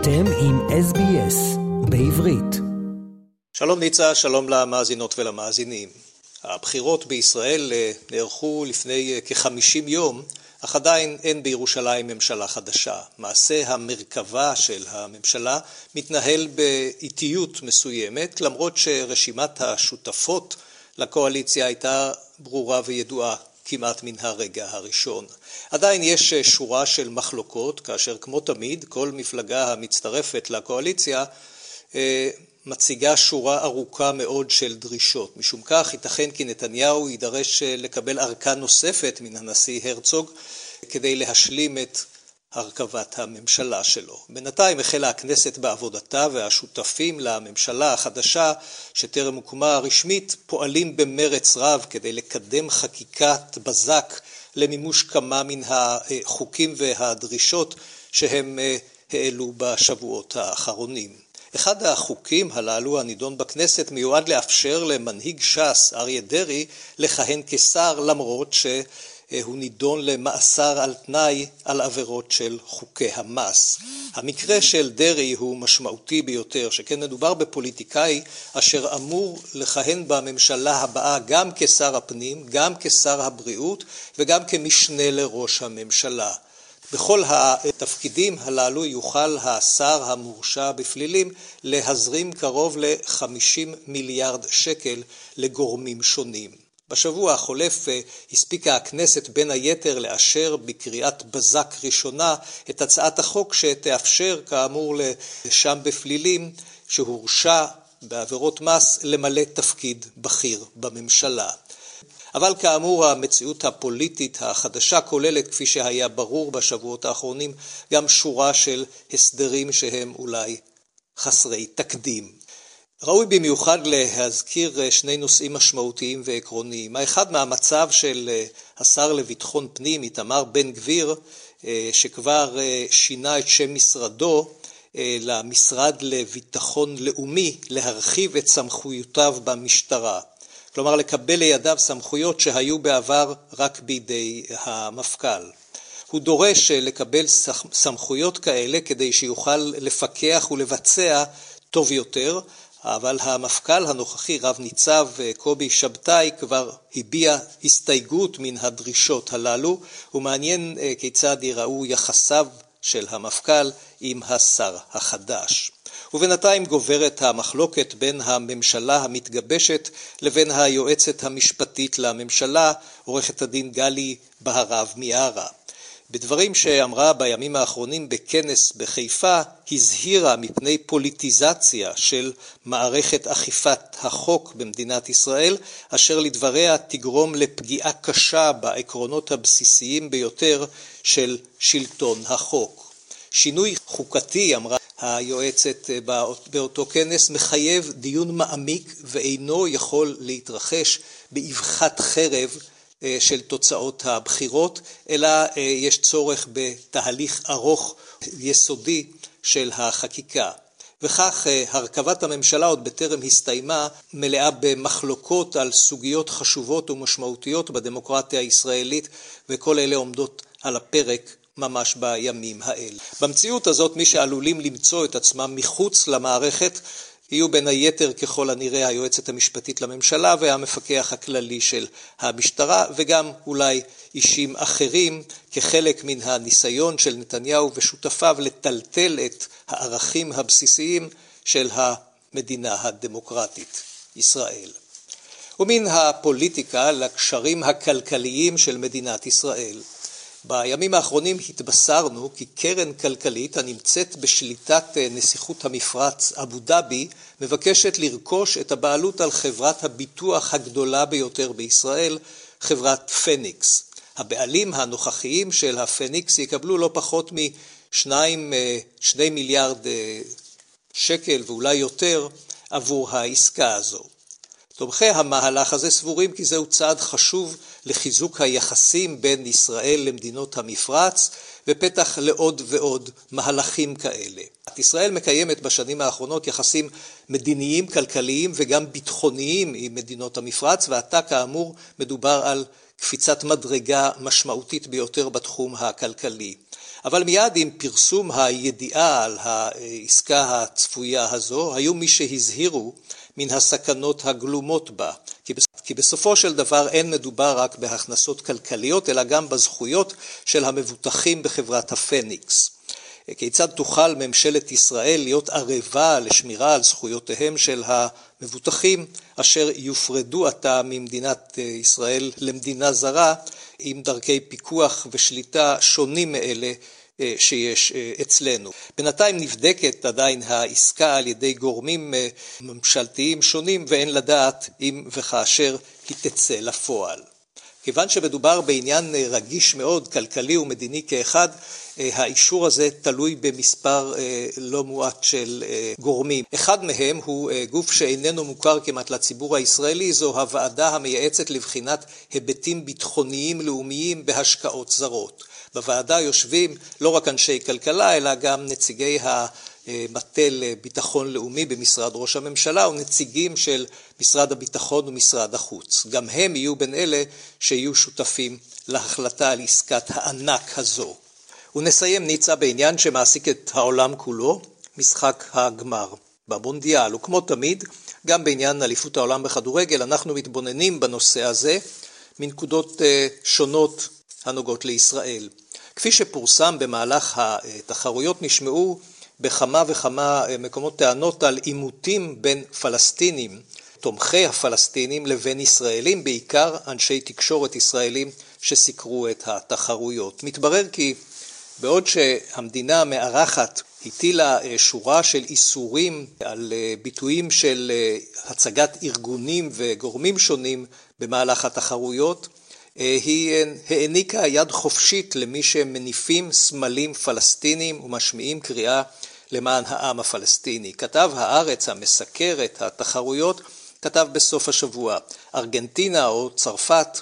אתם עם SBS בעברית. שלום ניצה, שלום למאזינות ולמאזינים. הבחירות בישראל אה, נערכו לפני אה, כחמישים יום, אך עדיין אין בירושלים ממשלה חדשה. מעשה המרכבה של הממשלה מתנהל באיטיות מסוימת, למרות שרשימת השותפות לקואליציה הייתה ברורה וידועה כמעט מן הרגע הראשון. עדיין יש שורה של מחלוקות, כאשר כמו תמיד כל מפלגה המצטרפת לקואליציה אה, מציגה שורה ארוכה מאוד של דרישות. משום כך ייתכן כי נתניהו יידרש לקבל ארכה נוספת מן הנשיא הרצוג כדי להשלים את הרכבת הממשלה שלו. בינתיים החלה הכנסת בעבודתה והשותפים לממשלה החדשה שטרם הוקמה רשמית פועלים במרץ רב כדי לקדם חקיקת בזק למימוש כמה מן החוקים והדרישות שהם אה, העלו בשבועות האחרונים. אחד החוקים הללו הנידון בכנסת מיועד לאפשר למנהיג ש"ס אריה דרעי לכהן כשר למרות ש... הוא נידון למאסר על תנאי על עבירות של חוקי המס. המקרה של דרעי הוא משמעותי ביותר, שכן מדובר בפוליטיקאי אשר אמור לכהן בממשלה הבאה גם כשר הפנים, גם כשר הבריאות וגם כמשנה לראש הממשלה. בכל התפקידים הללו יוכל השר המורשע בפלילים להזרים קרוב ל-50 מיליארד שקל לגורמים שונים. בשבוע החולף אה, הספיקה הכנסת בין היתר לאשר בקריאת בזק ראשונה את הצעת החוק שתאפשר כאמור לשם בפלילים שהורשע בעבירות מס למלא תפקיד בכיר בממשלה. אבל כאמור המציאות הפוליטית החדשה כוללת, כפי שהיה ברור בשבועות האחרונים, גם שורה של הסדרים שהם אולי חסרי תקדים. ראוי במיוחד להזכיר אה, שני נושאים משמעותיים ועקרוניים. האחד מהמצב של אה, השר לביטחון פנים איתמר בן גביר, אה, שכבר שינה את שם משרדו למשרד לביטחון לאומי, להרחיב את סמכויותיו במשטרה. כלומר לקבל לידיו סמכויות שהיו בעבר רק בידי המפכ"ל. הוא דורש לקבל סמכויות כאלה כדי שיוכל לפקח ולבצע טוב יותר אבל המפכ"ל הנוכחי, רב ניצב אה, קובי שבתאי, כבר הביע הסתייגות מן הדרישות הללו, ומעניין אה, כיצד ייראו יחסיו של המפכ"ל עם השר החדש. ובינתיים גוברת המחלוקת בין הממשלה המתגבשת לבין היועצת המשפטית לממשלה, עורכת הדין גלי בהרב מיארה. בדברים שאמרה בימים האחרונים בכנס בחיפה, הזהירה מפני פוליטיזציה של מערכת אכיפת החוק במדינת ישראל, אשר לדבריה תגרום לפגיעה קשה בעקרונות הבסיסיים ביותר של שלטון החוק. שינוי חוקתי, אמרה היועצת באותו כנס, מחייב דיון מעמיק ואינו יכול להתרחש באבחת חרב של תוצאות הבחירות, אלא אה, יש צורך בתהליך ארוך יסודי של החקיקה. וכך אה, הרכבת הממשלה עוד בטרם הסתיימה מלאה במחלוקות על סוגיות חשובות ומשמעותיות בדמוקרטיה הישראלית וכל אלה עומדות על הפרק ממש בימים האלה. במציאות הזאת מי שעלולים למצוא את עצמם מחוץ למערכת יהיו בין היתר ככל הנראה היועצת המשפטית לממשלה והמפקח הכללי של המשטרה וגם אולי אישים אחרים כחלק מן הניסיון של נתניהו ושותפיו לטלטל את הערכים הבסיסיים של המדינה הדמוקרטית, ישראל. ומן הפוליטיקה לקשרים הכלכליים של מדינת ישראל. בימים האחרונים התבשרנו כי קרן כלכלית הנמצאת בשליטת אה, נסיכות המפרץ אבו דאבי מבקשת לרכוש את הבעלות על חברת הביטוח הגדולה ביותר בישראל, חברת פניקס. הבעלים הנוכחיים של הפניקס יקבלו לא פחות משניים, אה, שני מיליארד אה, שקל ואולי יותר עבור העסקה הזו. תומכי המהלך הזה סבורים כי זהו צעד חשוב לחיזוק היחסים בין ישראל למדינות המפרץ ופתח לעוד ועוד מהלכים כאלה. ישראל מקיימת בשנים האחרונות יחסים מדיניים, כלכליים וגם ביטחוניים עם מדינות המפרץ ועתה כאמור מדובר על קפיצת מדרגה משמעותית ביותר בתחום הכלכלי. אבל מיד עם פרסום הידיעה על העסקה הצפויה הזו, היו מי שהזהירו מן הסכנות הגלומות בה, כי בסופו של דבר אין מדובר רק בהכנסות כלכליות, אלא גם בזכויות של המבוטחים בחברת הפניקס. כיצד תוכל ממשלת ישראל להיות ערבה לשמירה על זכויותיהם של המבוטחים אשר יופרדו עתה ממדינת ישראל למדינה זרה עם דרכי פיקוח ושליטה שונים מאלה אה, שיש אה, אצלנו. בינתיים נבדקת עדיין העסקה על ידי גורמים אה, ממשלתיים שונים ואין לדעת אם וכאשר היא תצא לפועל. כיוון שמדובר בעניין רגיש מאוד, כלכלי ומדיני כאחד, האישור הזה תלוי במספר לא מועט של גורמים. אחד מהם הוא גוף שאיננו מוכר כמעט לציבור הישראלי, זו הוועדה המייעצת לבחינת היבטים ביטחוניים לאומיים בהשקעות זרות. בוועדה יושבים לא רק אנשי כלכלה, אלא גם נציגי המטה לביטחון לאומי במשרד ראש הממשלה ונציגים של משרד הביטחון ומשרד החוץ. גם הם יהיו בין אלה שיהיו שותפים להחלטה על עסקת הענק הזו. ונסיים ניצה בעניין שמעסיק את העולם כולו, משחק הגמר במונדיאל, וכמו תמיד, גם בעניין אליפות העולם בכדורגל, אנחנו מתבוננים בנושא הזה מנקודות אה, שונות הנוגעות לישראל. כפי שפורסם במהלך התחרויות נשמעו בכמה וכמה מקומות טענות על עימותים בין פלסטינים, תומכי הפלסטינים, לבין ישראלים, בעיקר אנשי תקשורת ישראלים שסיקרו את התחרויות. מתברר כי בעוד שהמדינה המארחת הטילה שורה של איסורים על ביטויים של הצגת ארגונים וגורמים שונים במהלך התחרויות, היא העניקה יד חופשית למי שמניפים סמלים פלסטינים ומשמיעים קריאה למען העם הפלסטיני. כתב הארץ המסקר את התחרויות, כתב בסוף השבוע, ארגנטינה או צרפת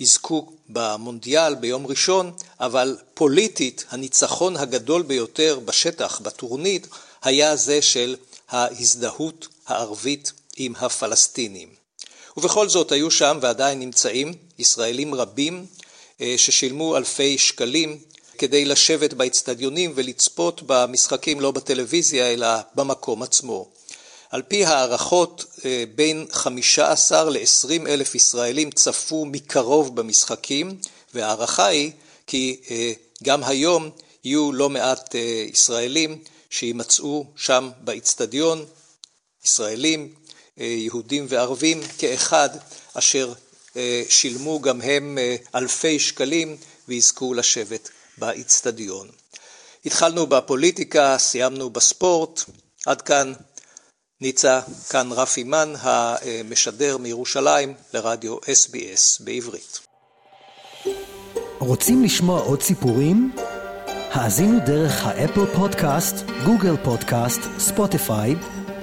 יזכו במונדיאל ביום ראשון, אבל פוליטית הניצחון הגדול ביותר בשטח, בטורנית, היה זה של ההזדהות הערבית עם הפלסטינים. ובכל זאת היו שם ועדיין נמצאים ישראלים רבים אה, ששילמו אלפי שקלים כדי לשבת באצטדיונים ולצפות במשחקים לא בטלוויזיה אלא במקום עצמו. על פי הערכות אה, בין 15 ל-20 אלף ישראלים צפו מקרוב במשחקים וההערכה היא כי אה, גם היום יהיו לא מעט ישראלים שימצאו שם באצטדיון, ישראלים, יהודים וערבים כאחד, אשר אה, שילמו גם הם אה, אלפי שקלים ויזכו לשבת באיצטדיון. התחלנו בפוליטיקה, סיימנו בספורט, עד כאן ניצה, כאן רפי מן, המשדר מירושלים לרדיו SBS בעברית. רוצים לשמוע עוד סיפורים? האזינו דרך האפל פודקאסט, גוגל פודקאסט, ספוטיפיי,